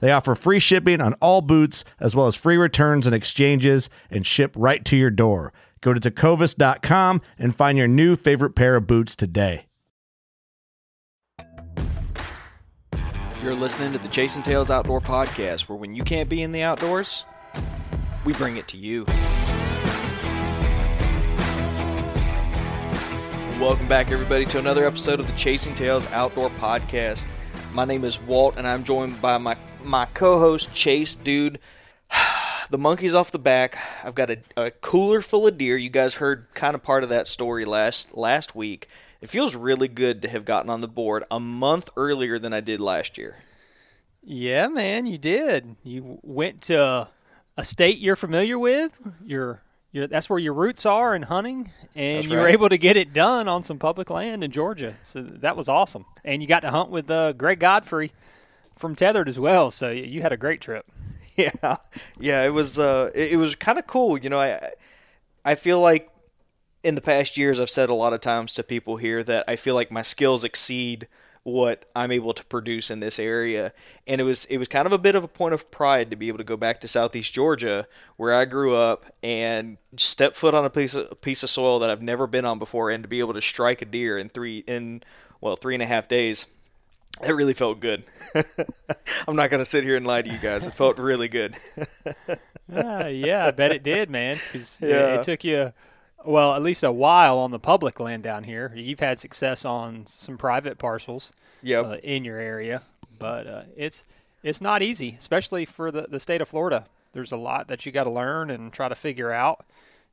They offer free shipping on all boots, as well as free returns and exchanges, and ship right to your door. Go to tecovas.com and find your new favorite pair of boots today. You're listening to the Chasing Tails Outdoor Podcast, where when you can't be in the outdoors, we bring it to you. Welcome back, everybody, to another episode of the Chasing Tails Outdoor Podcast. My name is Walt, and I'm joined by my my co-host Chase. Dude, the monkey's off the back. I've got a, a cooler full of deer. You guys heard kind of part of that story last last week. It feels really good to have gotten on the board a month earlier than I did last year. Yeah, man, you did. You went to a state you're familiar with. You're that's where your roots are in hunting, and That's you were able to get it done on some public land in Georgia. So that was awesome. And you got to hunt with uh, Greg Godfrey from Tethered as well. So you had a great trip. yeah yeah it was uh it, was kind of cool you know i i feel like in the past years i've said a lot of times to people here that i feel like my skills exceed what i'm able to produce in this area and it was it was kind of a bit of a point of pride to be able to go back to southeast georgia where i grew up and step foot on a piece of a piece of soil that i've never been on before and to be able to strike a deer in three in well three and a half days it really felt good. I'm not going to sit here and lie to you guys. It felt really good. Ah, yeah, I bet it did, man. 'cause it- Yeah. it took you, well, at least a while on the public land down here. You've had success on some private parcels Yep. uh, in your area, but uh, it's it's not easy, especially for the, the state of Florida. There's a lot that you got to learn and try to figure out,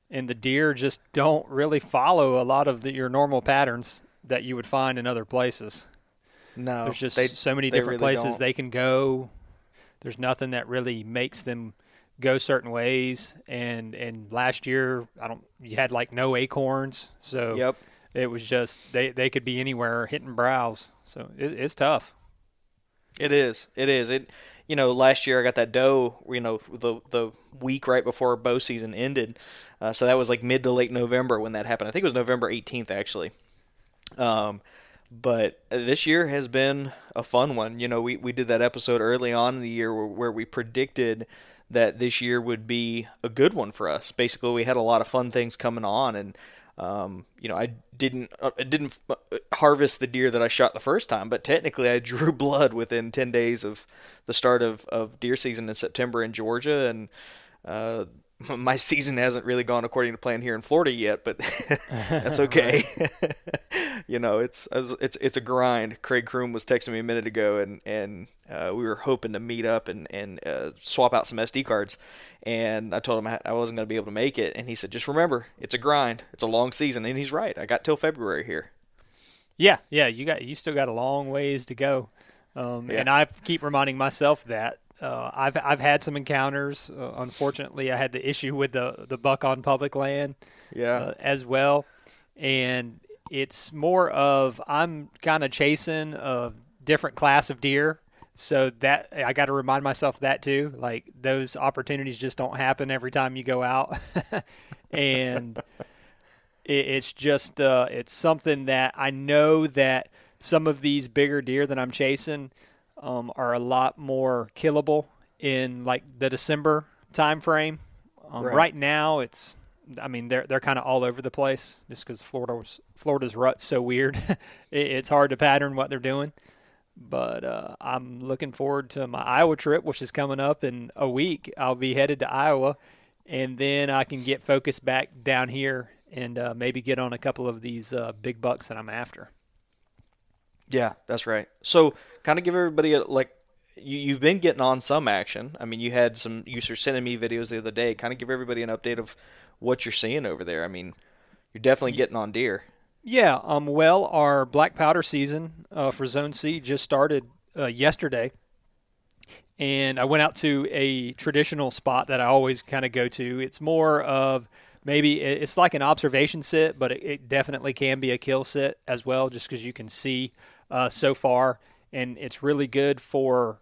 and the deer just don't really follow a lot of the, your normal patterns that you would find in other places. No, There's just they- so many different really places don't. they can go. There's nothing that really makes them go certain ways. And and last year, I don't. You had like no acorns, so Yep. it was just they they could be anywhere hitting browse. So it, it's tough. It is. It is. It. You know, last year I got that doe. You know, the the week right before bow season ended. Uh, so that was like mid to late November when that happened. I think it was November 18th actually. Um, but this year has been a fun one. You know, we, we did that episode early on in the year where, where we predicted that this year would be a good one for us. Basically, we had a lot of fun things coming on, and um, you know, I didn't uh, I didn't uh, harvest the deer that I shot the first time, but technically I drew blood within ten days of the start of, of deer season in September in Georgia, and uh, my season hasn't really gone according to plan here in Florida yet, but that's okay. you know, it's it's it's a grind. Craig Kroom was texting me a minute ago, and and uh, we were hoping to meet up and and uh, swap out some SD cards. And I told him I wasn't going to be able to make it, and he said, "Just remember, it's a grind. It's a long season." And he's right. I got till February here. Yeah, yeah. You got you still got a long ways to go, um, Yeah. and I keep reminding myself that. Uh, I've I've had some encounters. Uh, unfortunately, I had the issue with the the buck on public land. Yeah. uh, as well. And it's more of I'm kind of chasing a different class of deer So that I got to remind myself that too. Like those opportunities just don't happen every time you go out, and it, it's just uh, it's something that I know that some of these bigger deer that I'm chasing um, are a lot more killable in like the December time frame. Um, Right. right. now, it's I mean they're they're kind of all over the place just because Florida's Florida's rut's so weird. it, it's hard to pattern what they're doing. But uh, I'm looking forward to my Iowa trip, which is coming up in a week. I'll be headed to Iowa, and then I can get focused back down here and uh, maybe get on a couple of these uh, big bucks that I'm after. Yeah, that's right. So, kind of give everybody a, like you, you've been getting on some action. I mean, you had some. You were sending me videos the other day. Kind of give everybody an update of what you're seeing over there. I mean, you're definitely getting on deer. Yeah, um, well, our black powder season uh, for Zone C just started uh, yesterday, and I went out to a traditional spot that I always kind of go to. It's more of maybe it's like an observation sit, but it, it definitely can be a kill sit as well, just because you can see uh, so far, and it's really good for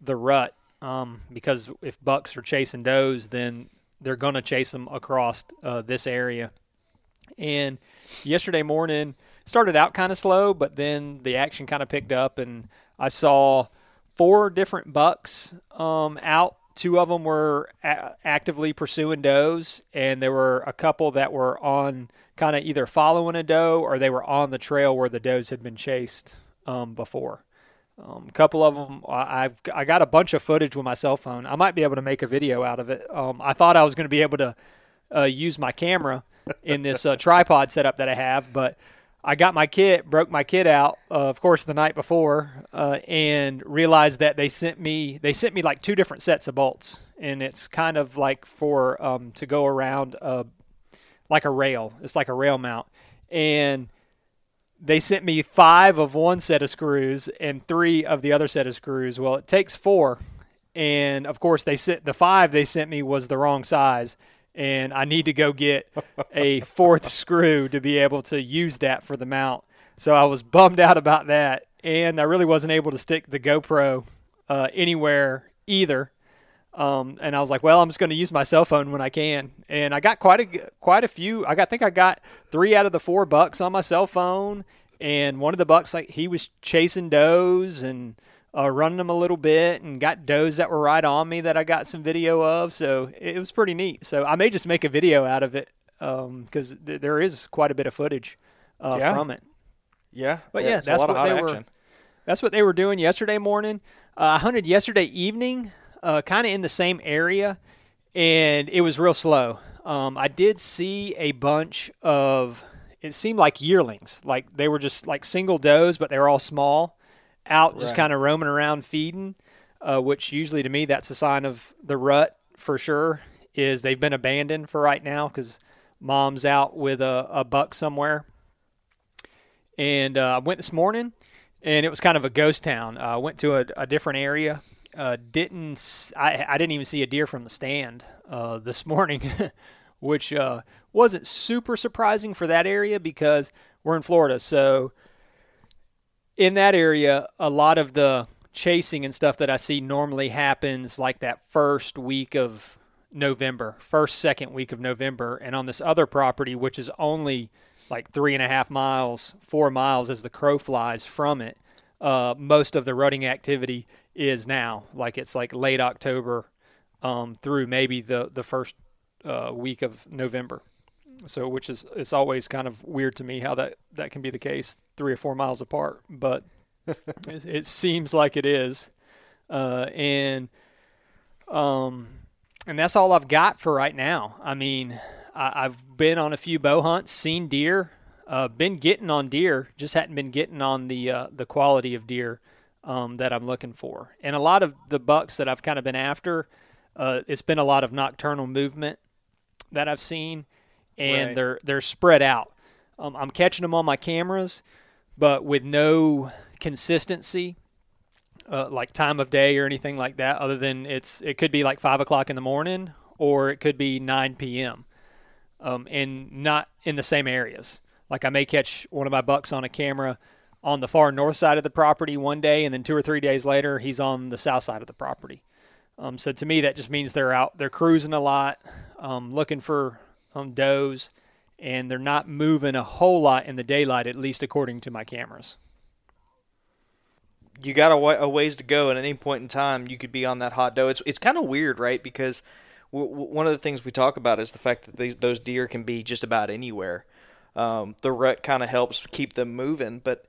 the rut um, because if bucks are chasing does, then they're going to chase them across uh, this area. And yesterday morning started out kind of slow, but then the action kind of picked up, and I saw four different bucks um, out. Two of them were a- actively pursuing does, and there were a couple that were on kind of either following a doe or they were on the trail where the does had been chased um, before. Um, a couple of them, I- I've I got a bunch of footage with my cell phone. I might be able to make a video out of it. Um, I thought I was going to be able to uh, use my camera in this uh, tripod setup that I have, but I got my kit, broke my kit out, uh, of course, the night before, uh, and realized that they sent me they sent me like two different sets of bolts, and it's kind of like for um, to go around uh, like a rail. It's like a rail mount, and they sent me five of one set of screws and three of the other set of screws. Well, it takes four, and of course they sent the five they sent me was the wrong size, and I need to go get a fourth screw to be able to use that for the mount. So I was bummed out about that, and I really wasn't able to stick the GoPro uh, anywhere either. Um, and I was like, well, I'm just going to use my cell phone when I can. And I got quite a quite a few. I got, I think I got three out of the four bucks on my cell phone. And one of the bucks, like he was chasing does and uh, running them a little bit, and got does that were right on me that I got some video of. So it was pretty neat. So I may just make a video out of it because th- there is quite a bit of footage uh, Yeah. from it. Yeah, But yeah, a that's what they were- That's what they were doing yesterday morning. Uh, I hunted yesterday evening, uh, kind of in the same area, and it was real slow. Um, I did see a bunch of. It seemed like yearlings, like they were just like single does, but they were all small, out just kind of roaming around feeding. Uh, which usually to me that's a sign of the rut for sure. Is they've been abandoned for right now because mom's out with a, a buck somewhere and uh, I went this morning, and it was kind of a ghost town. I went to a, a different area. Uh, didn't I, I didn't even see a deer from the stand uh, this morning, which uh, wasn't super surprising for that area because we're in Florida. So in that area, a lot of the chasing and stuff that I see normally happens like that first week of November, first, second week of November. And on this other property, which is only like three and a half miles, four miles as the crow flies from it, uh, most of the rutting activity is now. Like it's like late October um, through maybe the, the first uh, week of November. So, which is it's always kind of weird to me how that that can be the case, three or four miles apart, but it, it seems like it is, uh, and um, and that's all I've got for right now. I mean, I, I've been on a few bow hunts, seen deer, uh, been getting on deer, just hadn't been getting on the uh, the quality of deer um, that I'm looking for, and a lot of the bucks that I've kind of been after, uh, it's been a lot of nocturnal movement that I've seen and Right. they're they're spread out. Um, I'm catching them on my cameras, but with no consistency, uh, like time of day or anything like that. Other than it's it could be like five o'clock in the morning or it could be nine p.m. Um, and not in the same areas. Like I may catch one of my bucks on a camera on the far north side of the property one day, and then two or three days later, he's on the south side of the property. Um, so to me, that just means they're out, they're cruising a lot, um, looking for um, does, and they're not moving a whole lot in the daylight, at least according to my cameras. You got a, a ways to go, and at any point in time, you could be on that hot doe. It's it's kind of weird, right? Because w- w- one of the things we talk about is the fact that these, those deer can be just about anywhere. Um, the rut kind of helps keep them moving, but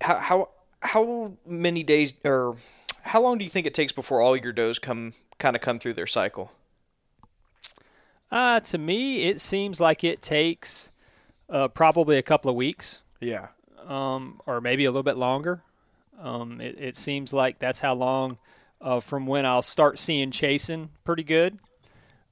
how how how many days or how long do you think it takes before all your does come kind of come through their cycle? Uh, to me, it seems like it takes uh, probably a couple of weeks. Yeah. Um, or maybe a little bit longer. Um, it, it, seems like that's how long uh, from when I'll start seeing chasing pretty good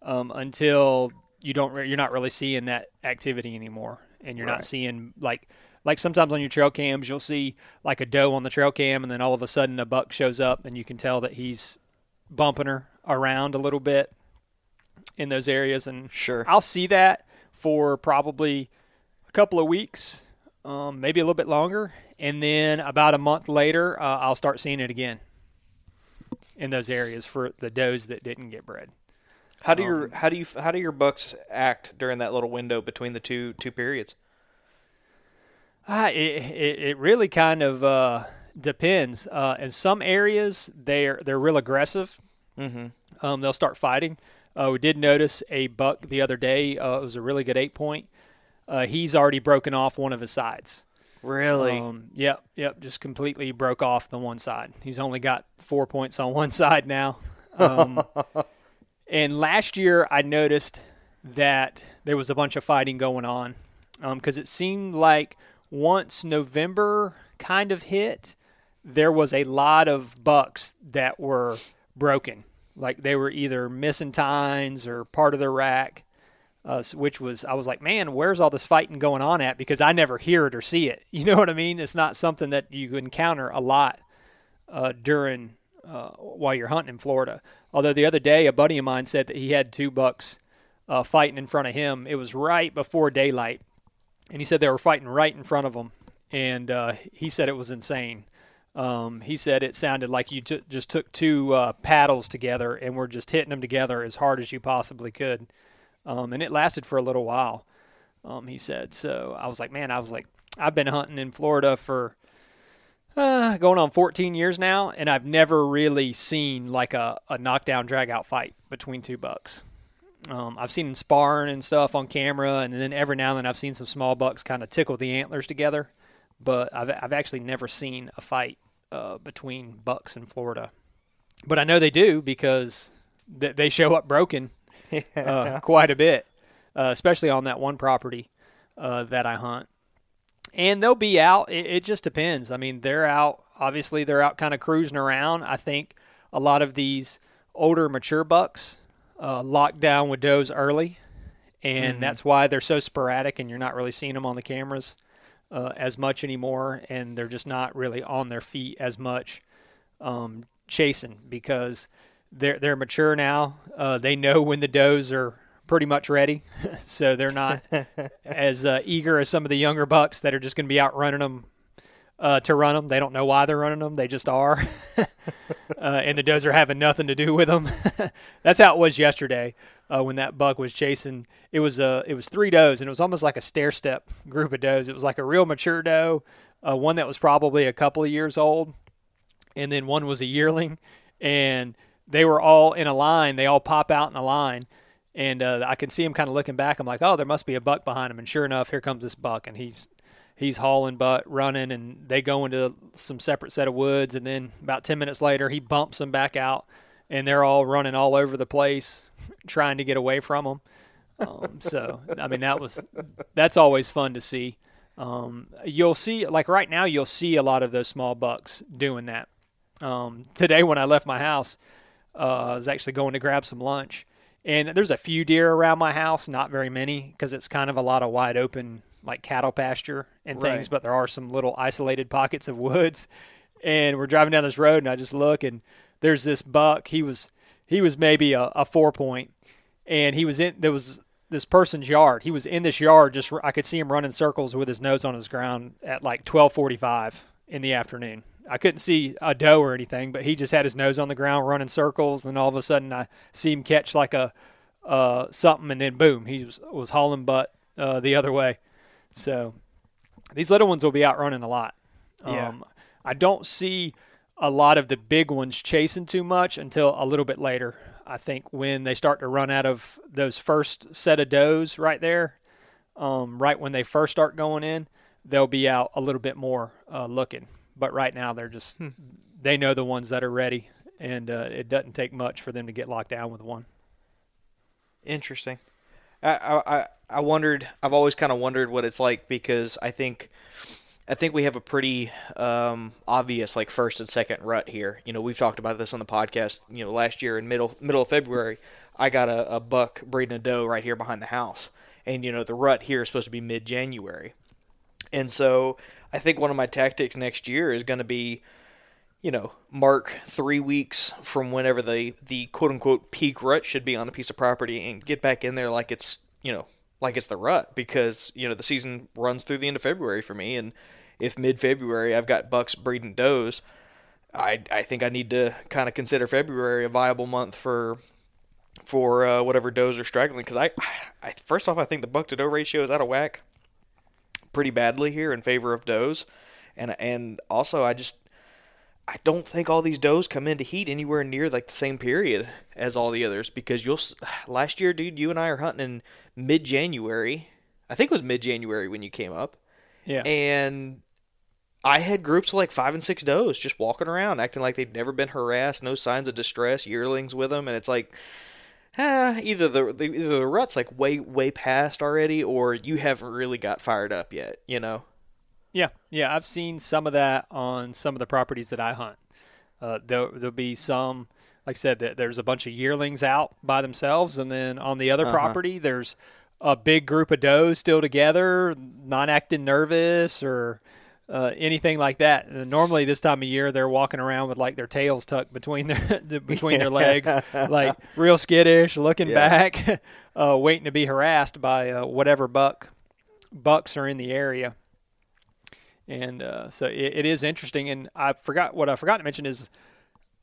um, until you don't re- you're not really seeing that activity anymore, and you're right. not seeing like like sometimes on your trail cams you'll see like a doe on the trail cam and then all of a sudden a buck shows up and you can tell that he's bumping her around a little bit in those areas. And sure. I'll see that for probably a couple of weeks um, maybe a little bit longer. And then about a month later uh, I'll start seeing it again in those areas for the does that didn't get bred. How do your um, how do you how do your bucks act during that little window between the two two periods uh, it, it, it really kind of uh, depends. Uh, in some areas, they're they're real aggressive. Mm-hmm. Um, they'll start fighting. Uh, we did notice a buck the other day. Uh, it was a really good eight point. Uh, he's already broken off one of his sides. Really? Um, yep, yep. Just completely broke off the one side. He's only got four points on one side now. Um, and last year, I noticed that there was a bunch of fighting going on because um, it seemed like once November kind of hit, there was a lot of bucks that were broken. Like they were either missing tines or part of their rack, uh, which was, I was like, man, where's all this fighting going on at? Because I never hear it or see it. You know what I mean? It's not something that you encounter a lot uh, during uh, while you're hunting in Florida. Although the other day, a buddy of mine said that he had two bucks uh, fighting in front of him. It was right before daylight and he said they were fighting right in front of him, and uh, he said it was insane. Um, he said it sounded like you t- just took two uh, paddles together and were just hitting them together as hard as you possibly could, um, and it lasted for a little while. Um, he said so. I was like, man, I was like, I've been hunting in Florida for uh, going on 14 years now, and I've never really seen like a, a knockdown drag out fight between two bucks. Um, I've seen them sparring and stuff on camera, and then every now and then I've seen some small bucks kind of tickle the antlers together. But I've I've actually never seen a fight uh, between bucks in Florida. But I know they do because th- they show up broken uh, quite a bit, uh, especially on that one property uh, that I hunt. And they'll be out. It, it just depends. I mean, they're out. Obviously, they're out kind of cruising around. I think a lot of these older, mature bucks uh, locked down with does early, and mm-hmm. that's why they're so sporadic, and you're not really seeing them on the cameras uh, as much anymore, and they're just not really on their feet as much um, chasing because they're they're mature now. Uh, they know when the does are pretty much ready, so they're not as uh, eager as some of the younger bucks that are just going to be out running them uh, to run them. They don't know why they're running them; they just are. uh, and the does are having nothing to do with them. That's how it was yesterday uh, when that buck was chasing. It was uh, it was three does, and it was almost like a stair step group of does. It was like a real mature doe, uh, one that was probably a couple of years old, and then one was a yearling, and they were all in a line. They all pop out in a line. And uh, I can see him kind of looking back. I'm like, oh, there must be a buck behind him. And sure enough, here comes this buck, and he's he's hauling butt running and they go into some separate set of woods and then about 10 minutes later he bumps them back out and they're all running all over the place trying to get away from him um, so i mean that was that's always fun to see. Um, you'll see like right now you'll see a lot of those small bucks doing that. Um, today when i left my house uh, i was actually going to grab some lunch and there's a few deer around my house not very many because it's kind of a lot of wide open like cattle pasture and things, right. but there are some little isolated pockets of woods. And we're driving down this road, and I just look, and there's this buck. He was he was maybe a, a four point, and he was in. There was this person's yard. He was in this yard. Just I could see him running circles with his nose on his ground at like 12:45 in the afternoon. I couldn't see a doe or anything, but he just had his nose on the ground running circles. And then all of a sudden, I see him catch like a uh, something, and then boom, he was, was hauling butt uh, the other way. So these little ones will be out running a lot. Yeah. Um, I don't see a lot of the big ones chasing too much until a little bit later. I think when they start to run out of those first set of does right there, um, right when they first start going in, they'll be out a little bit more uh, looking. But right now, they're just they know the ones that are ready, and uh, it doesn't take much for them to get locked down with one. Interesting. I I I wondered. I've always kind of wondered what it's like because I think. I think we have a pretty um, obvious like first and second rut here. You know, we've talked about this on the podcast. You know, last year in middle middle of February, I got a, a buck breeding a doe right here behind the house, and you know the rut here is supposed to be mid January, and so I think one of my tactics next year is going to be, you know, mark three weeks from whenever the the quote unquote peak rut should be on a piece of property and get back in there like it's you know like it's the rut. Because you know the season runs through the end of February for me and if mid February I've got bucks breeding does, I I think I need to kind of consider February a viable month for for uh, whatever does are straggling because I, I first off I think the buck to doe ratio is out of whack pretty badly here in favor of does. And and also I just I don't think all these does come into heat anywhere near like the same period as all the others because you'll last year dude you and I are hunting in mid January I think it was mid January when you came up. Yeah. and I had groups of like five and six does just walking around, acting like they'd never been harassed, no signs of distress, yearlings with them, and it's like, ah, either the, the either the rut's like way way past already, or you haven't really got fired up yet, you know? Yeah, yeah, I've seen some of that on some of the properties that I hunt. Uh, there, there'll be some, like I said, that there's a bunch of yearlings out by themselves, and then on the other Uh-huh. property, there's a big group of does still together, not acting nervous or uh, anything like that. And normally, this time of year, they're walking around with like their tails tucked between their between their legs, like real skittish, looking Yeah. back, uh, waiting to be harassed by uh, whatever buck bucks are in the area and uh, so it, it is interesting. And I forgot what I forgot to mention is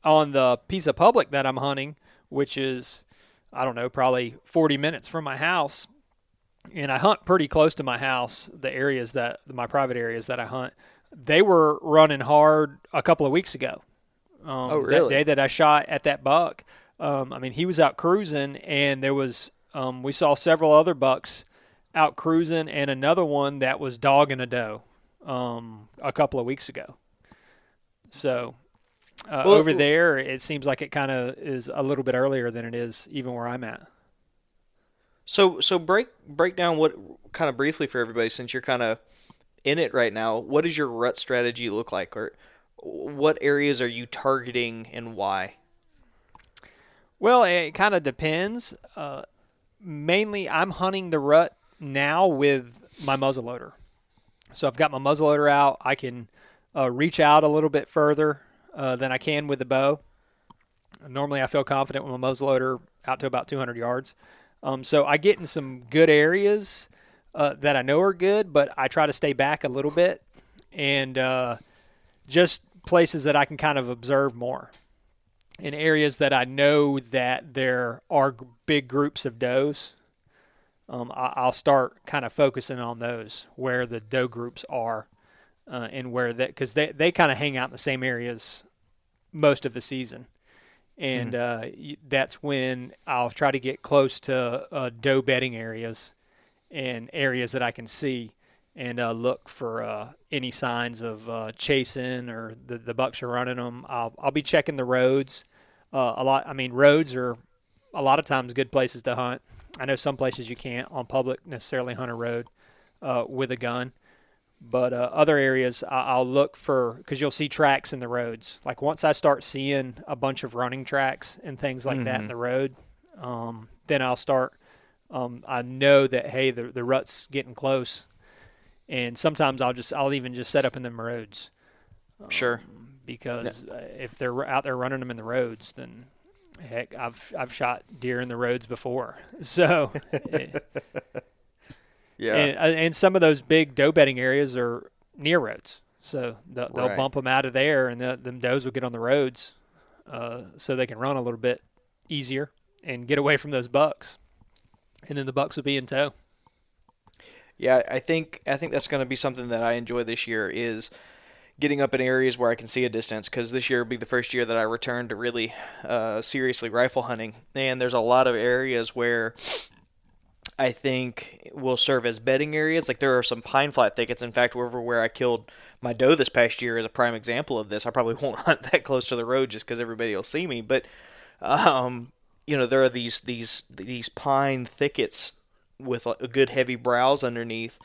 on the piece of public that I'm hunting, which is I don't know, probably 40 minutes from my house, and I hunt pretty close to my house. The areas that my private areas that I hunt, they were running hard a couple of weeks ago. Um, Oh, That really? day that I shot at that buck, um, I mean, he was out cruising, and there was um, we saw several other bucks out cruising, and another one that was dogging a doe um, a couple of weeks ago. So uh, Well, over there, it seems like it kind of is a little bit earlier than it is even where I'm at. So so break break down what kind of briefly for everybody since you're kind of in it right now. What does your rut strategy look like, or what areas are you targeting and why? Well, it kind of depends. Uh, mainly, I'm hunting the rut now with my muzzleloader. So I've got my muzzleloader out. I can uh, reach out a little bit further uh, than I can with the bow. Normally, I feel confident with my muzzleloader out to about 200 yards. Um, so I get in some good areas uh, that I know are good, but I try to stay back a little bit and uh, just places that I can kind of observe more. In areas that I know that there are big groups of does, um, I, I'll start kind of focusing on those where the doe groups are, uh, and where that because they they kind of hang out in the same areas most of the season, and uh, that's when I'll try to get close to uh, doe bedding areas and areas that I can see. And uh, look for uh, any signs of uh, chasing or the, the bucks are running them. I'll, I'll be checking the roads. Uh, a lot. I mean, roads are a lot of times good places to hunt. I know some places you can't on public necessarily hunt a road uh, with a gun, but uh, other areas I- I'll look for because you'll see tracks in the roads. Like once I start seeing a bunch of running tracks and things like that in the road, um, then I'll start. Um, I know that hey, the the rut's getting close, and sometimes I'll just I'll even just set up in them roads Sure. because uh, if they're out there running them in the roads, then Heck, I've I've shot deer in the roads before, so Yeah. and, uh, and some of those big doe bedding areas are near roads, so they'll, they'll Right. bump them out of there, and the, them does will get on the roads, uh, so they can run a little bit easier and get away from those bucks, and then the bucks will be in tow. Yeah, I think I think that's going to be something that I enjoy this year is getting up in areas where I can see a distance because this year will be the first year that I return to really uh, seriously rifle hunting, and there's a lot of areas where I think will serve as bedding areas. Like there are some pine flat thickets. In fact, over where I killed my doe this past year is a prime example of this. I probably won't hunt that close to the road just because everybody will see me, but um, you know there are these these these pine thickets with a good heavy browse underneath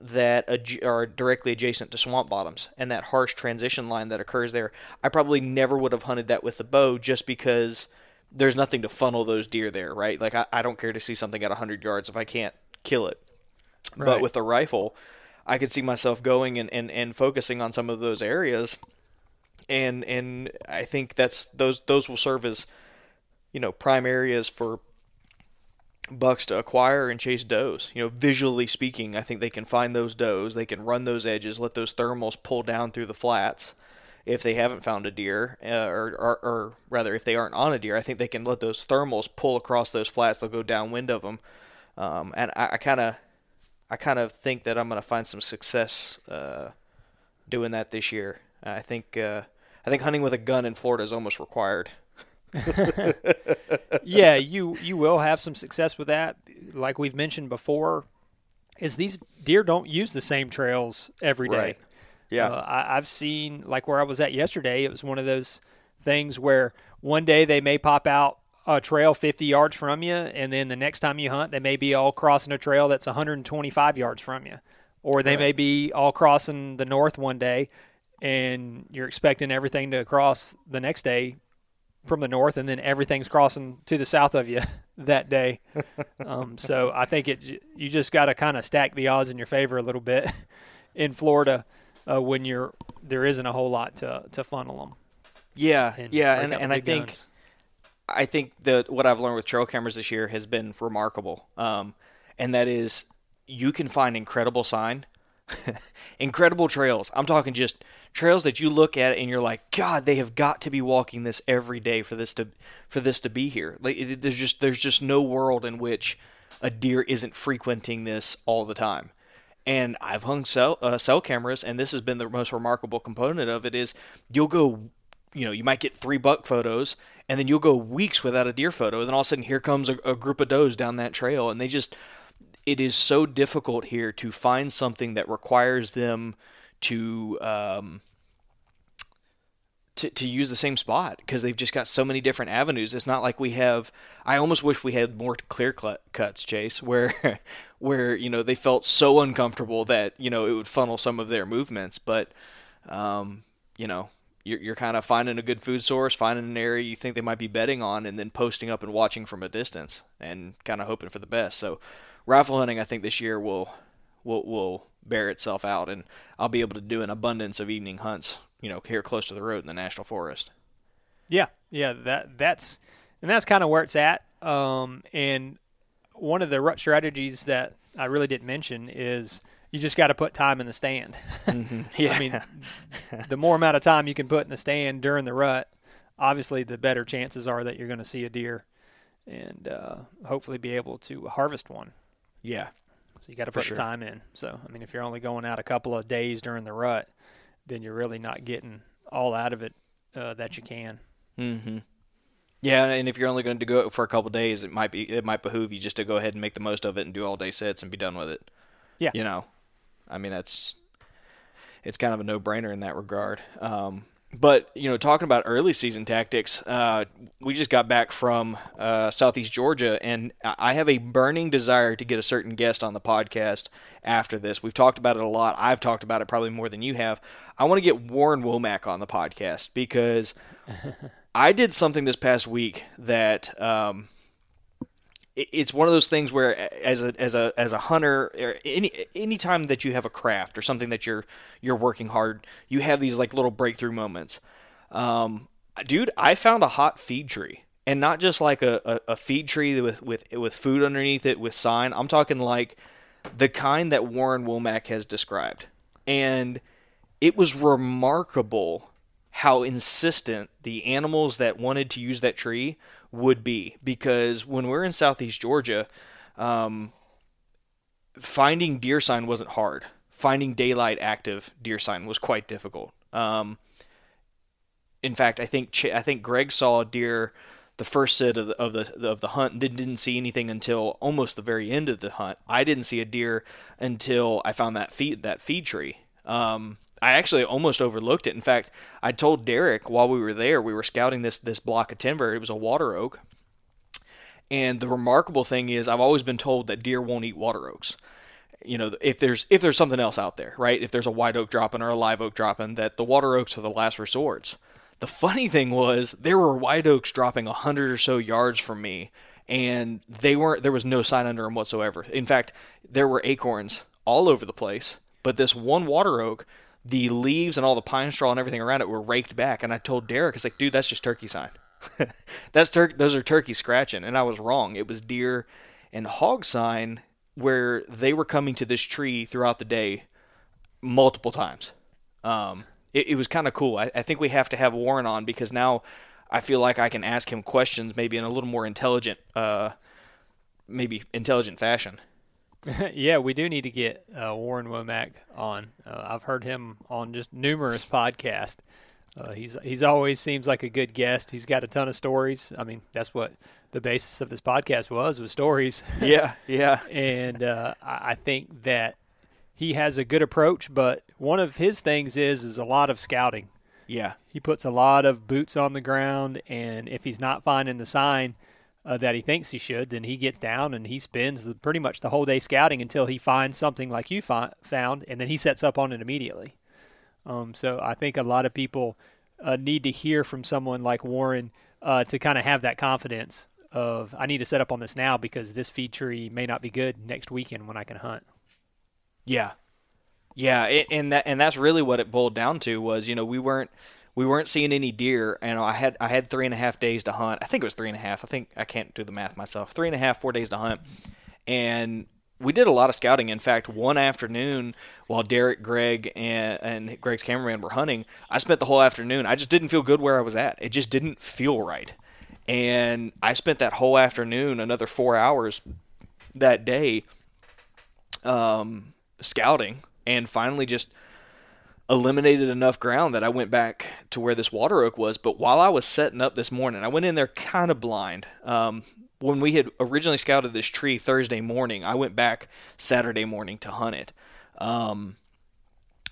that are directly adjacent to swamp bottoms and that harsh transition line that occurs there. I probably never would have hunted that with the bow just because there's nothing to funnel those deer there, right? Like I, I don't care to see something at 100 yards if I can't kill it. But with the rifle, I could see myself going and, and, and focusing on some of those areas. And and I think that's those those will serve as you know prime areas for bucks to acquire and chase does. You know, visually speaking, I think they can find those does. They can run those edges, let those thermals pull down through the flats. If they haven't found a deer, uh, or, or, or rather, if they aren't on a deer, I think they can let those thermals pull across those flats. They'll go downwind of them, um, and I kind of, I kind of think that I'm going to find some success uh, doing that this year. I think, uh, I think hunting with a gun in Florida is almost required. yeah, you you will have some success with that. Like we've mentioned before, is these deer don't use the same trails every day. Right. Yeah. Uh, I, I've seen like where I was at yesterday. It was one of those things where one day they may pop out a trail 50 yards from you, and then the next time you hunt, they may be all crossing a trail that's 125 yards from you, or they may be all crossing the north one day, and you're expecting everything to cross the next day from the north, and then everything's crossing to the south of you that day. um, so I think it you just got to kind of stack the odds in your favor a little bit in Florida uh, when you're there isn't a whole lot to to funnel them. yeah, yeah, and, and I think guns. I think that what I've learned with trail cameras this year has been remarkable. Um, and that is you can find incredible sign, incredible trails. I'm talking just trails that you look at and you're like, God, they have got to be walking this every day for this to for this to be here. Like it, there's just there's just no world in which a deer isn't frequenting this all the time. And I've hung cell uh, cell cameras, and this has been the most remarkable component of it is you'll go you know, you might get three buck photos, and then you'll go weeks without a deer photo, and then all of a sudden here comes a, a group of does down that trail, and they just, it is so difficult here to find something that requires them to, um, to, to use the same spot because they've just got so many different avenues. It's not like we have. I almost wish we had more clear cut, cuts, Chase, where where you know they felt so uncomfortable that you know it would funnel some of their movements. But um, you know, you're, you're kind of finding a good food source, finding an area you think they might be betting on, and then posting up and watching from a distance and kind of hoping for the best. So, rifle hunting, I think this year will will will bear itself out, and I'll be able to do an abundance of evening hunts, you know, here close to the road in the national forest. Yeah, yeah, that that's and that's kind of where it's at. Um, and one of the rut strategies that I really didn't mention is you just got to put time in the stand. Yeah, I mean, the more amount of time you can put in the stand during the rut, obviously, the better chances are that you're going to see a deer and uh, hopefully be able to harvest one. yeah, So you got to put sure. the time in. So I mean, if you're only going out a couple of days during the rut, then you're really not getting all out of it uh, that you can. mm-hmm. Yeah, and if you're only going to go for a couple days, it might be it might behoove you just to go ahead and make the most of it and do all day sets and be done with it. Yeah. you know, I mean that's it's kind of a no brainer in that regard. Um, but you know, talking about early season tactics, uh, we just got back from uh, Southeast Georgia, and I I have a burning desire to get a certain guest on the podcast after this. We've talked about it a lot. I've talked about it probably more than you have. I want to get Warren Womack on the podcast because I did something this past week that um, it- it's one of those things where as a as a as a hunter or any any time that you have a craft or something that you're you're working hard you have these like little breakthrough moments um dude i found a hot feed tree and not just like a, a, a feed tree with, with with food underneath it with sign. I'm talking like the kind that Warren Womack has described, and it was remarkable how insistent the animals that wanted to use that tree would be because when we're in southeast Georgia, um, finding deer sign wasn't hard. Finding daylight active deer sign was quite difficult. Um, in fact, I think Ch- I think Greg saw a deer the first sit of the of the, of the hunt, then didn't see anything until almost the very end of the hunt. I didn't see a deer until I found that feed that feed tree. Um, I actually almost overlooked it. In fact, I told Derek while we were there, we were scouting this this block of timber. It was a water oak, and the remarkable thing is, I've always been told that deer won't eat water oaks. You know, if there's if there's something else out there, right? If there's a white oak dropping or a live oak dropping, that the water oaks are the last resorts. The funny thing was there were white oaks dropping a hundred or so yards from me, and they weren't. There was no sign under them whatsoever. In fact, there were acorns all over the place. But this one water oak, the leaves and all the pine straw and everything around it were raked back. And I told Derek, "It's like, dude, that's just turkey sign. that's tur- Those are turkey scratching." And I was wrong. It was deer and hog sign where they were coming to this tree throughout the day multiple times. Um, it, it was kind of cool. I, I think we have to have Warren on because now I feel like I can ask him questions maybe in a little more intelligent, uh, maybe intelligent fashion. yeah, we do need to get uh, Warren Womack on. Uh, I've heard him on just numerous podcasts. Uh, he's he's always seems like a good guest. He's got a ton of stories. I mean, that's what the basis of this podcast was was stories. Yeah, yeah. and uh, I think that he has a good approach, but one of his things is is a lot of scouting. Yeah. He puts a lot of boots on the ground, and if he's not finding the sign uh, that he thinks he should, then he gets down and he spends the, pretty much the whole day scouting until he finds something like you found, and then he sets up on it immediately. Um, so I think a lot of people uh, need to hear from someone like Warren uh, to kind of have that confidence of I need to set up on this now because this feed tree may not be good next weekend when I can hunt. Yeah, yeah, it, and that and that's really what it boiled down to was you know we weren't we weren't seeing any deer, and I had I had three and a half days to hunt. I think it was three and a half. I think I can't do the math myself. Three and a half, four days to hunt, and we did a lot of scouting. In fact, one afternoon while Derek, Greg, and, and Greg's cameraman were hunting, I spent the whole afternoon. I just didn't feel good where I was at. It just didn't feel right, and I spent that whole afternoon, another four hours that day, um, scouting and finally just eliminated enough ground that I went back to where this water oak was. But while I was setting up this morning, I went in there kind of blind. Um, when we had originally scouted this tree Thursday morning, I went back Saturday morning to hunt it. Um,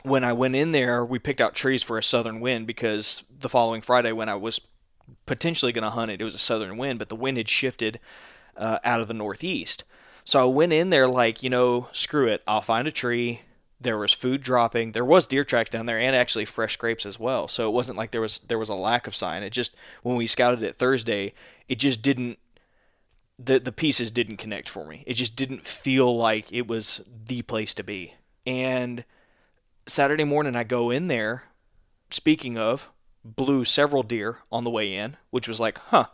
when I went in there, we picked out trees for a southern wind because the following Friday, when I was potentially going to hunt it, it was a southern wind, but the wind had shifted uh, out of the northeast. So I went in there like, you know, screw it. I'll find a tree. There was food dropping. There was deer tracks down there and actually fresh scrapes as well. So it wasn't like there was there was a lack of sign. It just when we scouted it Thursday, it just didn't the the pieces didn't connect for me. It just didn't feel like it was the place to be. And Saturday morning I go in there, speaking of, blew several deer on the way in, which was like, huh,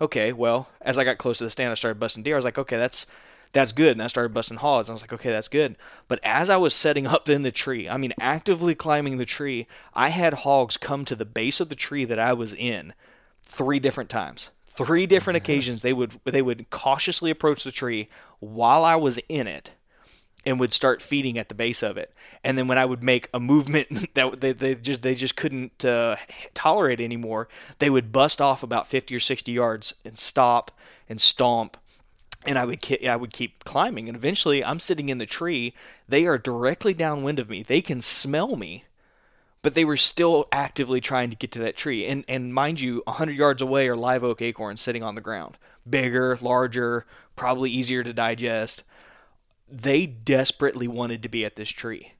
okay, well, as I got close to the stand I started busting deer. I was like, okay, that's that's good. And I started busting hogs. And I was like, okay, that's good. But as I was setting up in the tree, I mean, actively climbing the tree, I had hogs come to the base of the tree that I was in three different times. Three different occasions they would they would cautiously approach the tree while I was in it and would start feeding at the base of it. And then when I would make a movement that they, they just they just couldn't uh, tolerate anymore, they would bust off about 50 or 60 yards and stop and stomp and I would ke- I would keep climbing, and eventually I'm sitting in the tree. They are directly downwind of me. They can smell me, but they were still actively trying to get to that tree. And and mind you, hundred yards away are live oak acorns sitting on the ground, bigger, larger, probably easier to digest. They desperately wanted to be at this tree,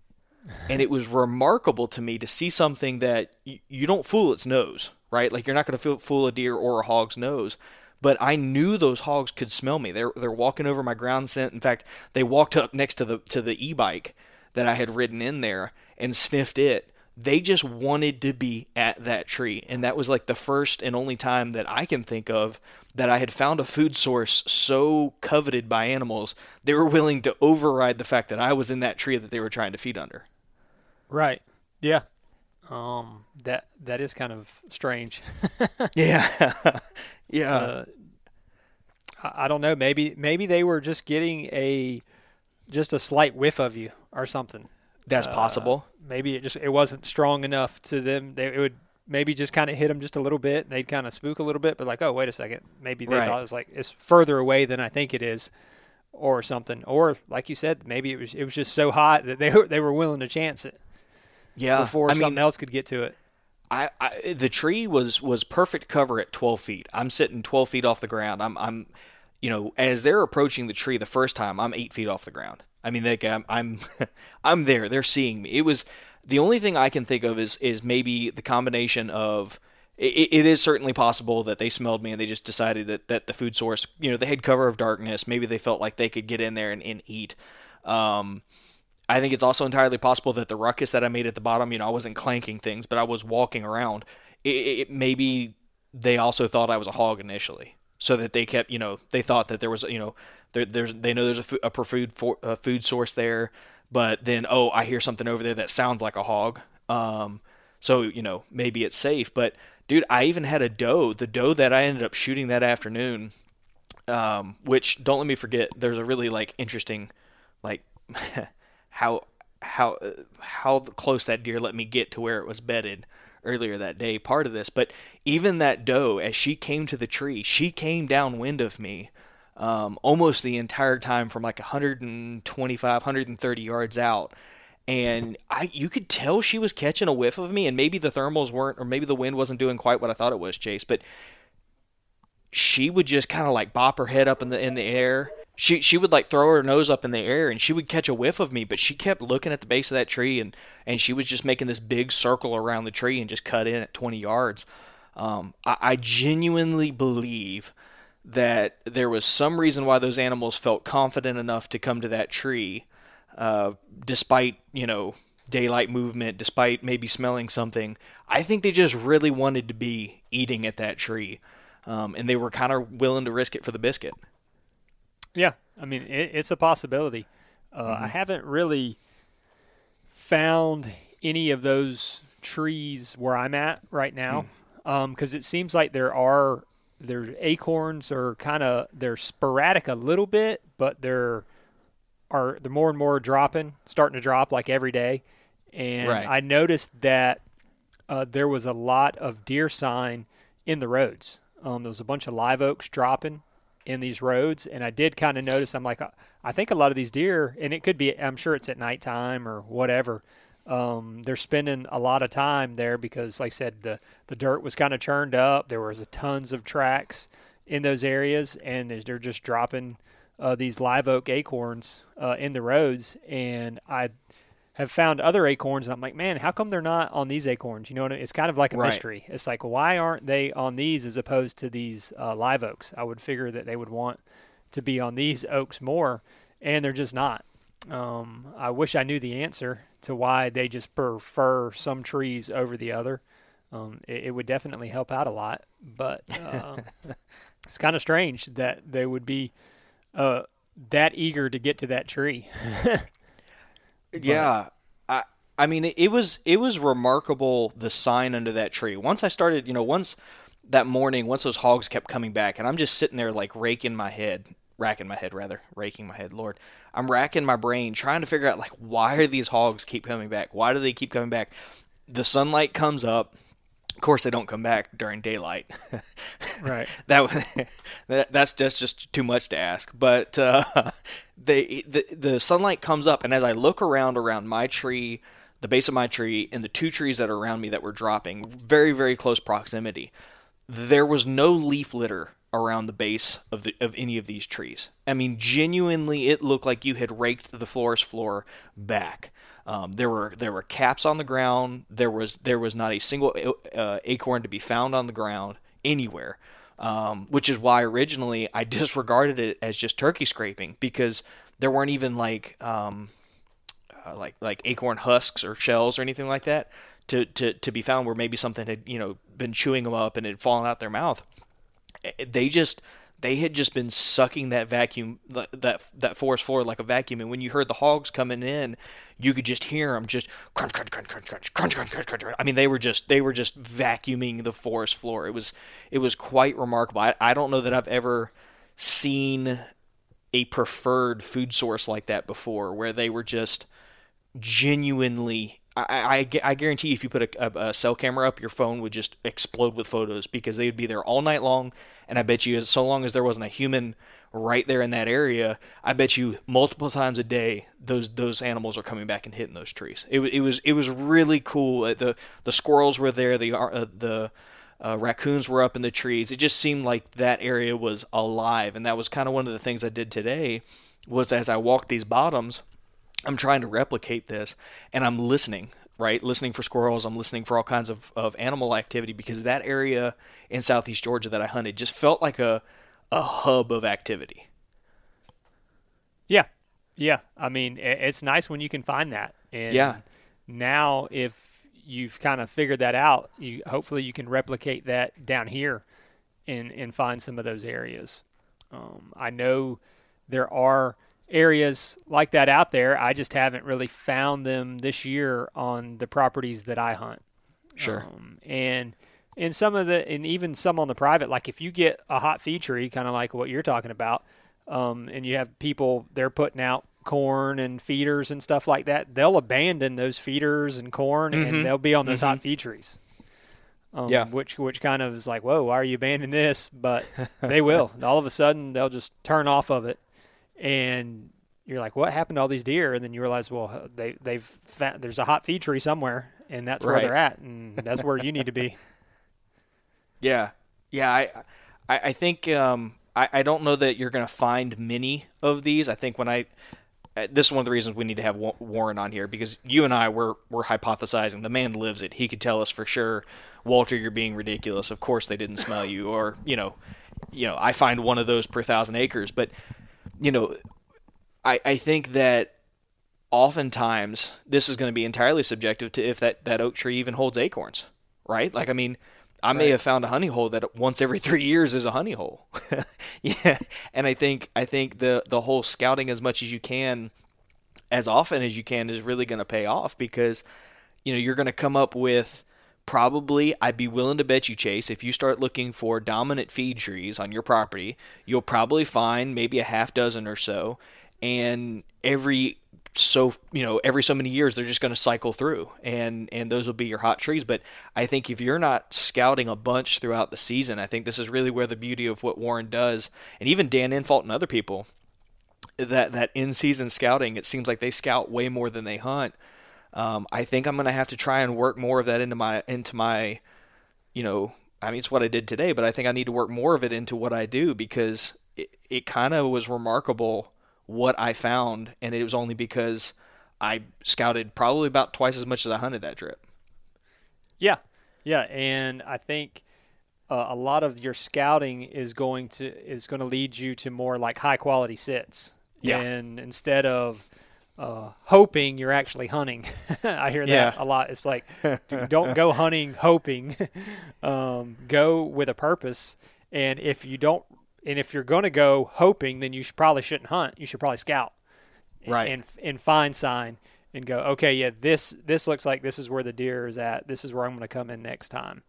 and it was remarkable to me to see something that y- you don't fool its nose, right? Like you're not going to fool a deer or a hog's nose but I knew those hogs could smell me. They're they're walking over my ground scent. In fact, they walked up next to the to the e-bike that I had ridden in there and sniffed it, they just wanted to be at that tree. And that was like the first and only time that I can think of that I had found a food source so coveted by animals, they were willing to override the fact that I was in that tree that they were trying to feed under. Right. Yeah. Um, that that is kind of strange. yeah. yeah. Uh, I, don't know. Maybe maybe they were just getting a just a slight whiff of you or something. That's Uh, possible. Maybe it just it wasn't strong enough to them. They it would maybe just kind of hit them just a little bit. And they'd kind of spook a little bit, but like, oh wait a second, maybe they Right. thought it was like it's further away than I think it is, or something. Or like you said, maybe it was it was just so hot that they were they were willing to chance it Yeah. before I mean, something else could get to it. I, I the tree was was perfect cover at 12 feet. I'm sitting 12 feet off the ground. I'm I'm you know as they're approaching the tree the first time, I'm eight feet off the ground. I mean, like I'm I'm, I'm there. They're seeing me. It was the only thing I can think of is is maybe the combination of. It, it is certainly possible that they smelled me and they just decided that, that the food source, you know, they had cover of darkness. Maybe they felt like they could get in there and, and eat. Um, I think it's also entirely possible that the ruckus that I made at the bottom, you know, I wasn't clanking things, but I was walking around. It, it, maybe they also thought I was a hog initially, so that they kept, you know, they thought that there was, you know, there, there's they know there's a, a food for, a food source there, but then oh, I hear something over there that sounds like a hog. Um, so you know, maybe it's safe. But dude, I even had a doe, the doe that I ended up shooting that afternoon. Um, which don't let me forget, there's a really like interesting, like how how how close that deer let me get to where it was bedded earlier that day part of this but even that doe as she came to the tree she came downwind of me um, almost the entire time from like 125 130 yards out and I you could tell she was catching a whiff of me and maybe the thermals weren't or maybe the wind wasn't doing quite what I thought it was Chase but she would just kind of like bop her head up in the in the air. She she would like throw her nose up in the air and she would catch a whiff of me, but she kept looking at the base of that tree and and she was just making this big circle around the tree and just cut in at 20 yards. Um, I, I genuinely believe that there was some reason why those animals felt confident enough to come to that tree, uh, despite you know daylight movement, despite maybe smelling something. I think they just really wanted to be eating at that tree, um, and they were kind of willing to risk it for the biscuit. Yeah, I mean it, it's a possibility. Uh, I haven't really found any of those trees where I'm at right now because it seems like there are their acorns are kind of they're sporadic a little bit, but they're are they're more and more dropping, starting to drop like every day. And Right. I noticed that uh, there was a lot of deer sign in the roads. Um, there was a bunch of live oaks dropping in these roads, and I did kind of notice. I'm like, I think a lot of these deer, and it could be, I'm sure it's at nighttime or whatever. Um, they're spending a lot of time there because, like I said, the the dirt was kind of churned up. There was a tons of tracks in those areas, and they're just dropping uh, these live oak acorns uh, in the roads. And I have found other acorns, and I'm like, man, how come they're not on these acorns? You know what I mean? It's kind of like a Right. mystery. It's like, why aren't they on these as opposed to these uh, live oaks? I would figure that they would want to be on these oaks more, and they're just not. Um, I wish I knew the answer to why they just prefer some trees over the other. Um, it, it would definitely help out a lot, but uh, it's kind of strange that they would be uh, that eager to get to that tree. Yeah, I I mean it, it was it was remarkable the sign under that tree. Once I started, you know, once that morning, once those hogs kept coming back, and I'm just sitting there like raking my head, racking my head rather, raking my head. Lord, I'm racking my brain trying to figure out like why are these hogs keep coming back? Why do they keep coming back? The sunlight comes up. Of course, they don't come back during daylight. Right. that, was- that that's just just too much to ask. But uh, they the the sunlight comes up, and as I look around around my tree, the base of my tree, and the two trees that are around me that were dropping, very very close proximity, there was no leaf litter around the base of the of any of these trees. I mean, genuinely, it looked like you had raked the forest floor back. Um, there were there were caps on the ground. There was there was not a single uh, acorn to be found on the ground anywhere. Um, which is why originally I disregarded it as just turkey scraping because there weren't even like um, uh, like like acorn husks or shells or anything like that. to, to, to be found where maybe something had you know been chewing them up and had fallen out their mouth. Eh, they just they had just been sucking that vacuum that that forest floor like a vacuum. And when you heard the hogs coming in you could just hear them just crunch crunch crunch crunch crunch crunch crunch crunch crunch. I mean they were just they were just vacuuming the forest floor. It was it was quite remarkable. I, I don't know that i've ever seen a preferred food source like that before where they were just genuinely I, I, I guarantee you if you put a, a, a, cell camera up, your phone would just explode with photos because they would be there all night long. And I bet you, so long as there wasn't a human right there in that area, I bet you multiple times a day those those animals are coming back and hitting those trees. It, it was it was really cool. Uh, the the squirrels were there. The uh, the uh, raccoons were up in the trees. It just seemed like that area was alive, and that was kind of one of the things I did today. Was as I walked these bottoms, I'm trying to replicate this, and I'm listening right? Listening for squirrels, I'm listening for all kinds of, of animal activity because that area in southeast Georgia that I hunted just felt like a a hub of activity. Yeah, yeah. I mean, it's nice when you can find that. And yeah. Now, if you've kind of figured that out, you hopefully you can replicate that down here, and and find some of those areas. Um, I know there are areas like that out there. I just haven't really found them this year on the properties that I hunt. Sure. Um, and and some of the and even some on the private, like if you get a hot feed tree, kind of like what you're talking about, um, and you have people they're putting out corn and feeders and stuff like that, they'll abandon those feeders and corn mm-hmm. and they'll be on those mm-hmm. hot feed trees. Um, yeah. Which which kind of is like, whoa, why are you abandoning this? But they will. All of a sudden, they'll just turn off of it and you're like, what happened to all these deer? And then you realize, well, they they've found, there's a hot feed tree somewhere, and that's right. where they're at, and that's where you need to be. Yeah, yeah. I I, I think um, I I don't know that you're going to find many of these. I think when I uh, this is one of the reasons we need to have Warren on here because you and I were were hypothesizing. The man lives it. He could tell us for sure. Walter, you're being ridiculous. Of course they didn't smell you, or you know, you know, I find one of those per thousand acres, but you know, I, I think that oftentimes this is going to be entirely subjective to if that, that oak tree even holds acorns, right? Like, I mean, I may have found a honey hole that once every three years is a honey hole. yeah. And I think, I think the, the whole scouting as much as you can, as often as you can is really going to pay off because, you know, you're going to come up with, probably I'd be willing to bet you Chase if you start looking for dominant feed trees on your property, you'll probably find maybe a half dozen or so. And every so you know every so many years they're just going to cycle through and and those will be your hot trees. But i think if you're not scouting a bunch throughout the season i think this is really where the beauty of what warren does and even dan infalt and other people that that in season scouting it seems like they scout way more than they hunt um, I think I'm going to have to try and work more of that into my into my, you know, I mean it's what I did today, but I think I need to work more of it into what I do because it, it kind of was remarkable what I found, and it was only because I scouted probably about twice as much as I hunted that trip. Yeah, yeah, and I think uh, a lot of your scouting is going to is going to lead you to more like high quality sits. Yeah, and instead of uh, hoping you're actually hunting. I hear that yeah. a lot. It's like, dude, don't go hunting hoping. um, go with a purpose. And if you don't, and if you're going to go hoping, then you should probably shouldn't hunt. You should probably scout, right? And and find sign and go, okay, yeah, this this looks like this is where the deer is at. This is where I'm going to come in next time,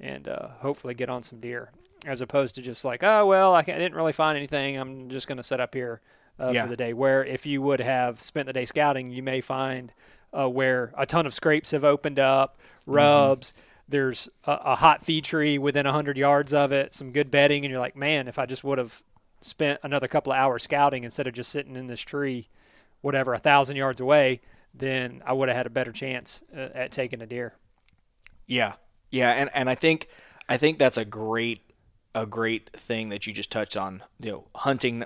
and uh, hopefully get on some deer, as opposed to just like, oh well, I, I didn't really find anything. I'm just going to set up here uh, yeah. for the day. Where if you would have spent the day scouting, you may find uh, where a ton of scrapes have opened up, mm-hmm. rubs. Mm-hmm. There's a, a, hot feed tree within 100 yards of it, some good bedding, and you're like, man, if I just would have spent another couple of hours scouting instead of just sitting in this tree, whatever, a thousand yards away, then I would have had a better chance uh, at taking a deer. Yeah, yeah, and and I think I think that's a great a great thing that you just touched on. You know, hunting.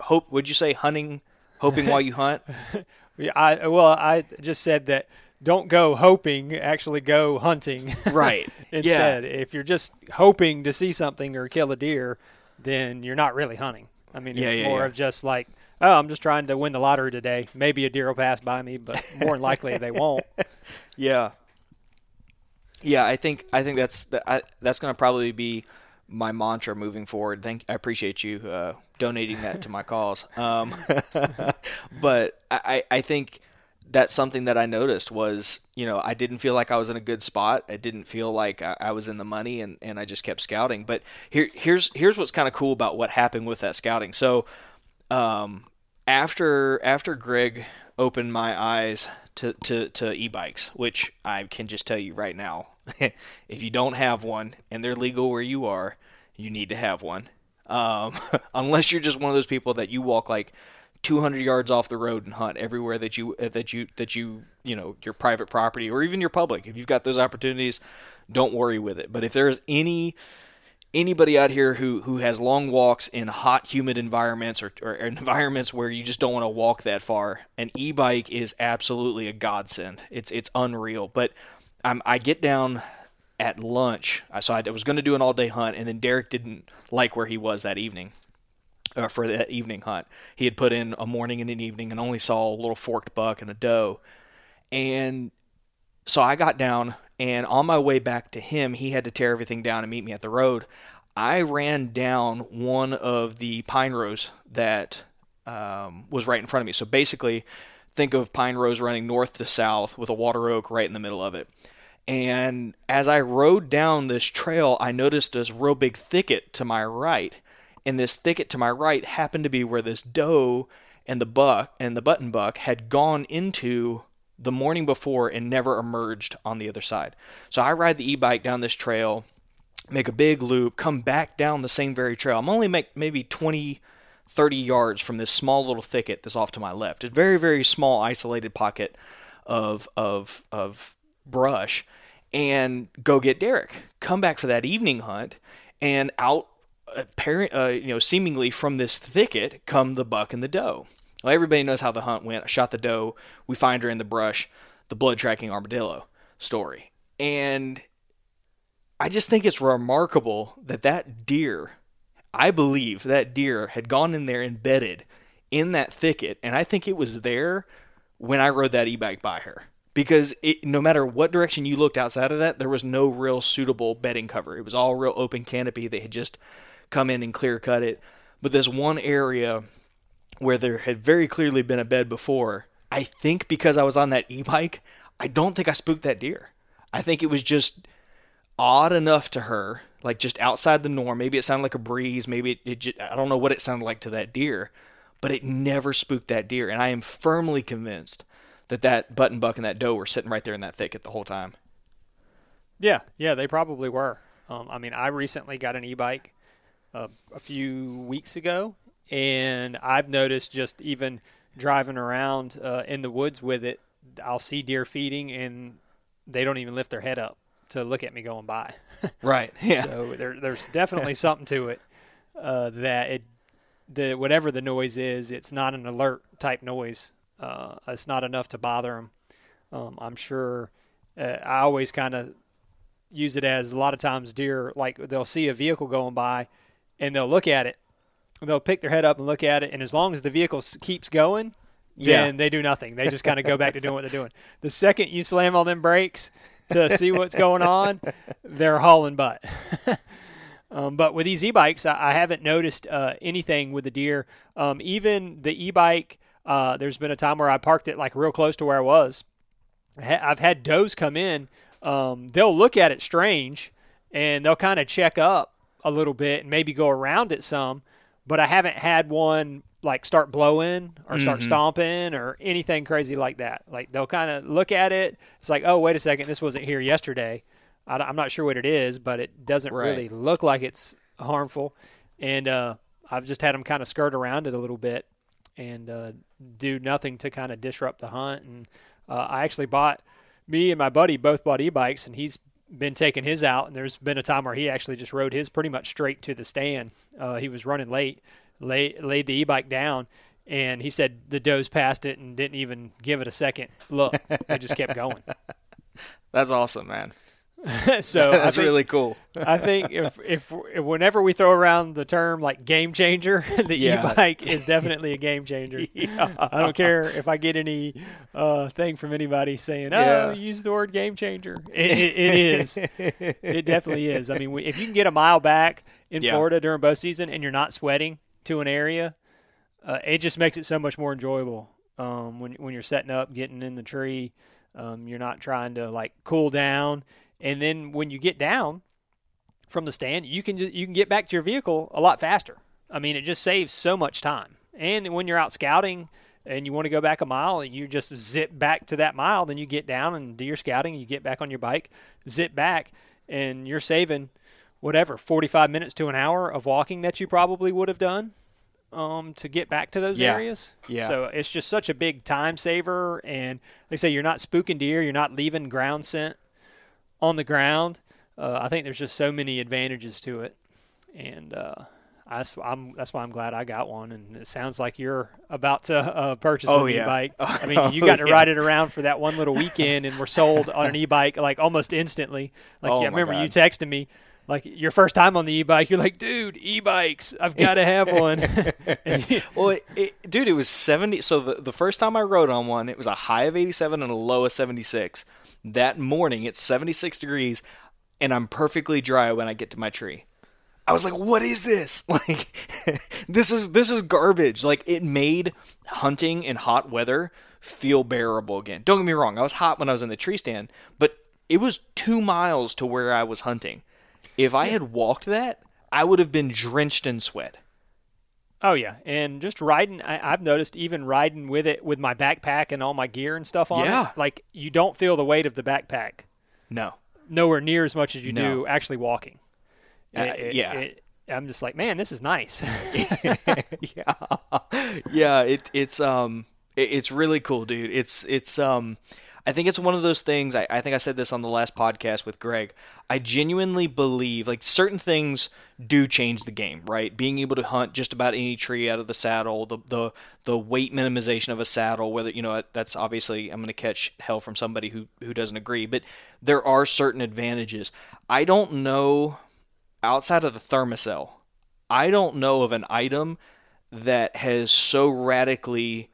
Hope. Would you say hunting, hoping while you hunt? yeah. I well, I just said that. Don't go hoping. Actually, go hunting. Right. Instead, yeah. if you're just hoping to see something or kill a deer, then you're not really hunting. I mean, it's yeah, yeah, more of just like, oh, I'm just trying to win the lottery today. Maybe a deer will pass by me, but more than likely they won't. Yeah. Yeah, I think I think that's I, that's going to probably be my mantra moving forward. Thank I appreciate you uh, donating that to my cause. Um, but I, I think that's something that I noticed was, you know, I didn't feel like I was in a good spot. I didn't feel like I, I was in the money and, and I just kept scouting. But here here's here's what's kind of cool about what happened with that scouting. So um, after after Greg opened my eyes to, to, to e-bikes, which I can just tell you right now, if you don't have one and they're legal where you are, you need to have one. Um, unless you're just one of those people that you walk like 200 yards off the road and hunt everywhere that you that you that you you know your private property or even your public. If you've got those opportunities, don't worry with it. But if there's any anybody out here who who has long walks in hot, humid environments or, or environments where you just don't want to walk that far, an e-bike is absolutely a godsend. It's it's unreal. But I'm, I get down at lunch. So I was going to do an all day hunt, and then Derek didn't like where he was that evening. Uh, for that evening hunt, he had put in a morning and an evening, and only saw a little forked buck and a doe. And so I got down, and on my way back to him, he had to tear everything down and meet me at the road. I ran down one of the pine rows that um, was right in front of me. So basically, think of pine rows running north to south with a water oak right in the middle of it. And as I rode down this trail, I noticed this real big thicket to my right. And this thicket to my right happened to be where this doe and the buck and the button buck had gone into the morning before and never emerged on the other side. So I ride the e-bike down this trail, make a big loop, come back down the same very trail. I'm only make maybe 20 30 yards from this small little thicket that's off to my left. A very very small isolated pocket of of of brush and go get Derek. Come back for that evening hunt, and out, apparent, uh, you know, seemingly from this thicket come the buck and the doe. Well, everybody knows how the hunt went. I shot the doe. We find her in the brush. The blood tracking armadillo story, and I just think it's remarkable that that deer, I believe that deer had gone in there embedded in that thicket, and I think it was there when I rode that e-bike by her because it, no matter what direction you looked outside of that, there was no real suitable bedding cover. It was all real open canopy. They had just come in and clear cut it. But this one area where there had very clearly been a bed before, I think because I was on that e-bike, I don't think I spooked that deer. I think it was just odd enough to her, like just outside the norm. Maybe it sounded like a breeze. Maybe it, it just, I don't know what it sounded like to that deer, but it never spooked that deer. And I am firmly convinced that that button buck and that doe were sitting right there in that thicket the whole time. Yeah, yeah, they probably were. Um, I mean, I recently got an e-bike uh, a few weeks ago, and I've noticed just even driving around uh, in the woods with it, I'll see deer feeding, and they don't even lift their head up to look at me going by. right. Yeah. So there, there's definitely something to it uh, that it, the whatever the noise is, it's not an alert type noise uh, it's not enough to bother them. Um, I'm sure. Uh, I always kind of use it as a lot of times deer like they'll see a vehicle going by, and they'll look at it, they'll pick their head up and look at it, and as long as the vehicle keeps going, yeah. then they do nothing. They just kind of go back to doing what they're doing. The second you slam on them brakes to see what's going on, they're hauling butt. Um, but with these e-bikes, I, I haven't noticed uh, anything with the deer. Um, even the e-bike uh, there's been a time where I parked it like real close to where I was. I've had does come in. Um, they'll look at it strange and they'll kind of check up a little bit and maybe go around it some. But I haven't had one like start blowing or start mm-hmm. stomping or anything crazy like that. Like they'll kind of look at it. It's like, oh, wait a second, this wasn't here yesterday. I, am not sure what it is, but it doesn't right. really look like it's harmful. And uh, I've just had them kind of skirt around it a little bit and uh, do nothing to kind of disrupt the hunt. And uh, I actually bought me and my buddy both bought e-bikes, and he's been taking his out. And there's been a time where he actually just rode his pretty much straight to the stand. Uh, he was running late, lay, laid the e-bike down, and he said the does passed it and didn't even give it a second look. they just kept going. That's awesome, man. so That's think, really cool. I think if, if if whenever we throw around the term like game changer, the Yeah. e-bike is definitely a game changer. I don't care if I get any uh, thing from anybody saying, "Oh, Yeah. use the word game changer." It, it, it is. It definitely is. I mean, if you can get a mile back in Yeah. Florida during bow season and you're not sweating to an area, uh, it just makes it so much more enjoyable. Um, when when you're setting up, getting in the tree, um, you're not trying to like cool down, and then when you get down from the stand, you can ju- you can get back to your vehicle a lot faster. I mean, it just saves so much time. And when you're out scouting and you want to go back a mile, you just zip back to that mile. Then you get down and do your scouting. You get back on your bike, zip back, and you're saving whatever 45 minutes to an hour of walking that you probably would have done um, to get back to those Yeah. areas. Yeah. So it's just such a big time saver, and they say you're not spooking deer, you're not leaving ground scent on the ground. Uh, I think there's just so many advantages to it, and uh, that's I'm that's why I'm glad I got one. And it sounds like you're about to uh, purchase Oh, an yeah. e-bike. I mean, you got to yeah. ride it around for that one little weekend, and were sold on an e-bike like almost instantly. Like Oh, yeah, I remember you texting me. Like your first time on the e-bike, you're like, dude, e-bikes, I've got to have one. Well, it, it, dude, it was 70. So the, the first time I rode on one, it was a high of 87 and a low of 76. That morning, it's 76 degrees, and I'm perfectly dry when I get to my tree. I was like, "What is this? Like, this is this is garbage." Like, it made hunting in hot weather feel bearable again. Don't get me wrong; I was hot when I was in the tree stand, but it was two miles to where I was hunting. If I had walked that, I would have been drenched in sweat. Oh yeah, and just riding, I, I've noticed even riding with it with my backpack and all my gear and stuff on Yeah. it, like you don't feel the weight of the backpack No. nowhere near as much as you No. do actually walking. Uh, it- yeah. it- I'm just like, man, this is nice. yeah, yeah. It it's um it, it's really cool, dude. It's it's um I think it's one of those things. I, I think I said this on the last podcast with Greg. I genuinely believe like certain things do change the game, right? Being able to hunt just about any tree out of the saddle, the the the weight minimization of a saddle, whether you know that's obviously I'm going to catch hell from somebody who who doesn't agree, but there are certain advantages. I don't know outside of the Thermacell. I don't know of an item that has so radically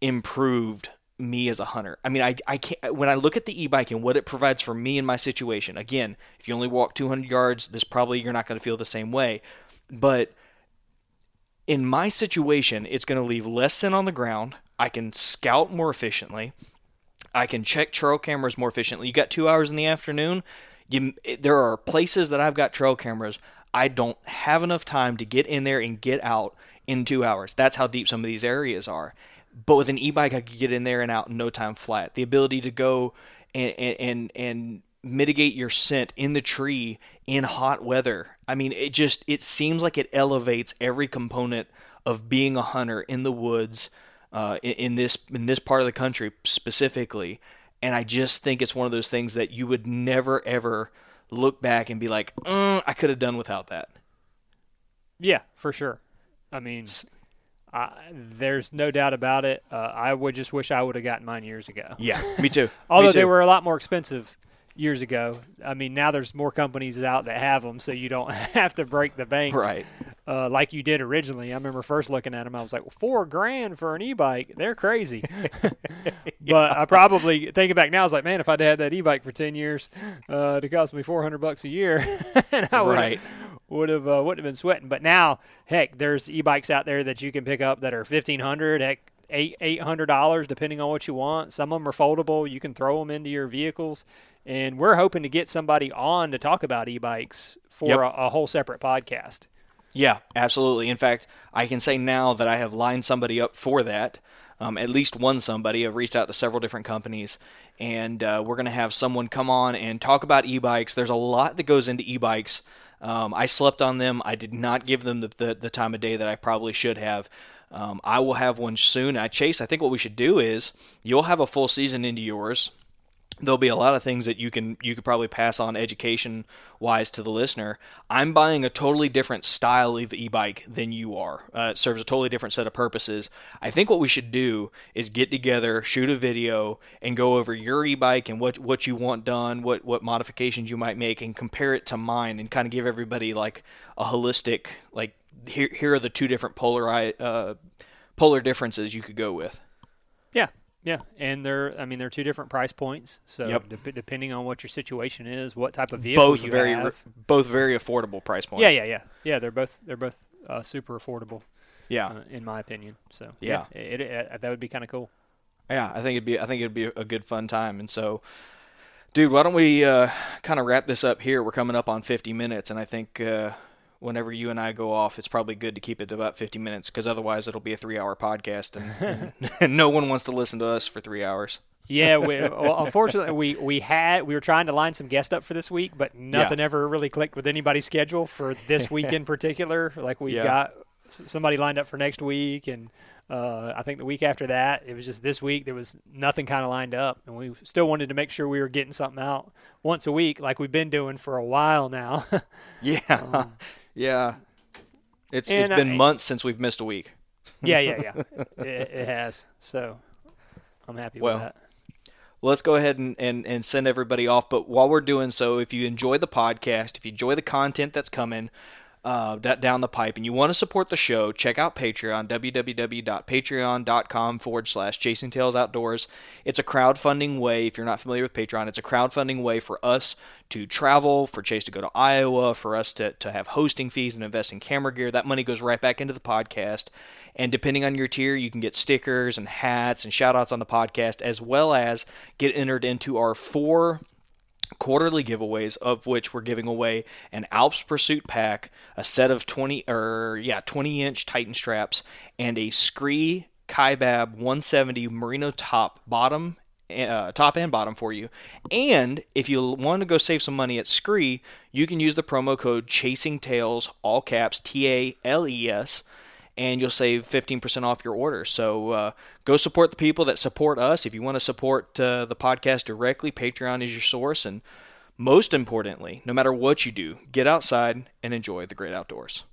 improved me as a hunter. I mean, I, I can't, when I look at the e-bike and what it provides for me in my situation, again, if you only walk 200 yards, this probably you're not going to feel the same way. But in my situation, it's going to leave less scent on the ground. I can scout more efficiently. I can check trail cameras more efficiently. You got two hours in the afternoon. You, there are places that I've got trail cameras. I don't have enough time to get in there and get out in two hours. That's how deep some of these areas are. But with an e-bike, I could get in there and out in no time flat. The ability to go and and and, mitigate your scent in the tree in hot weather. I mean, it just it seems like it elevates every component of being a hunter in the woods uh, in, in this in this part of the country specifically. And I just think it's one of those things that you would never ever look back and be like, mm, I could have done without that. yeah, for sure. I mean, I, there's no doubt about it. Uh, I would just wish I would have gotten mine years ago. Yeah, me too. Although Me they were a lot more expensive years ago. I mean, now there's more companies out that have them, so you don't have to break the bank right. uh, like you did originally. I remember first looking at them, I was like, well, four grand for an e-bike? They're crazy. But I probably thinking back now, I was like, man, if I'd had that e-bike for ten years, uh, it cost me four hundred bucks a year, and I would Right. Would have uh, wouldn't have been sweating. But now, heck, there's e-bikes out there that you can pick up that are fifteen hundred, heck, eight eight hundred dollars, depending on what you want. Some of them are foldable; you can throw them into your vehicles. And we're hoping to get somebody on to talk about e-bikes for Yep. a, a whole separate podcast. Yeah, absolutely. In fact, I can say now that I have lined somebody up for that. Um, at least one somebody. I've reached out to several different companies, and uh, we're going to have someone come on and talk about e-bikes. There's a lot that goes into e-bikes. Um, I slept on them. I did not give them the, the, the time of day that I probably should have. Um, I will have one soon. I Chase. I think what we should do is you'll have a full season into yours there'll be a lot of things that you can you could probably pass on education wise to the listener. I'm buying a totally different style of e-bike than you are. Uh, it serves a totally different set of purposes. I think what we should do is get together, shoot a video, and go over your e-bike and what what you want done, what what modifications you might make, and compare it to mine, and kind of give everybody like a holistic like here here are the two different polar uh, polar differences you could go with. Yeah, yeah, and they're I mean they're two different price points. So Yep. dep- depending on what your situation is, what type of vehicle Both you very have. both very affordable price points. yeah, yeah, yeah, yeah. They're both they're both uh, super affordable, yeah. uh, in my opinion. So Yeah. it, it, uh, that would be kind of cool. Yeah, I think it'd be I think it'd be a good fun time. And so, dude, why don't we uh, kind of wrap this up here? We're coming up on 50 minutes, and I think uh, whenever you and I go off, it's probably good to keep it to about 50 minutes because otherwise it'll be a three-hour podcast, and, and, no one wants to listen to us for three hours. Yeah, we, well, unfortunately, we we had we were trying to line some guests up for this week, but nothing ever really clicked with anybody's schedule for this week in particular. Like we Yeah. got somebody lined up for next week, and uh, I think the week after that, it was just this week there was nothing kind of lined up, and we still wanted to make sure we were getting something out once a week, like we've been doing for a while now. Yeah, yeah. It's it's and been I- months since we've missed a week. yeah, yeah, yeah, it, it has. So I'm happy Well, with that. let's go ahead and, and, and send everybody off. But while we're doing so, if you enjoy the podcast, if you enjoy the content that's coming uh, down the pipe, and you want to support the show, check out Patreon, www.patreon.com forward slash Chasing Tails Outdoors. It's a crowdfunding way. If you're not familiar with Patreon, it's a crowdfunding way for us to travel, for Chase to go to Iowa, for us to, to have hosting fees and invest in camera gear. That money goes right back into the podcast. And depending on your tier, you can get stickers and hats and shout outs on the podcast, as well as get entered into our four quarterly giveaways of which we're giving away an Alps Pursuit pack, a set of 20 or yeah, 20 inch Titan straps and a Scree Kaibab 170 merino top bottom uh, top and bottom for you. And if you want to go save some money at Scree, you can use the promo code Chasing Tails all caps T A L E S and you'll save 15% off your order. So uh, go support the people that support us. If you want to support uh, the podcast directly, Patreon is your source. And most importantly, no matter what you do, get outside and enjoy the great outdoors.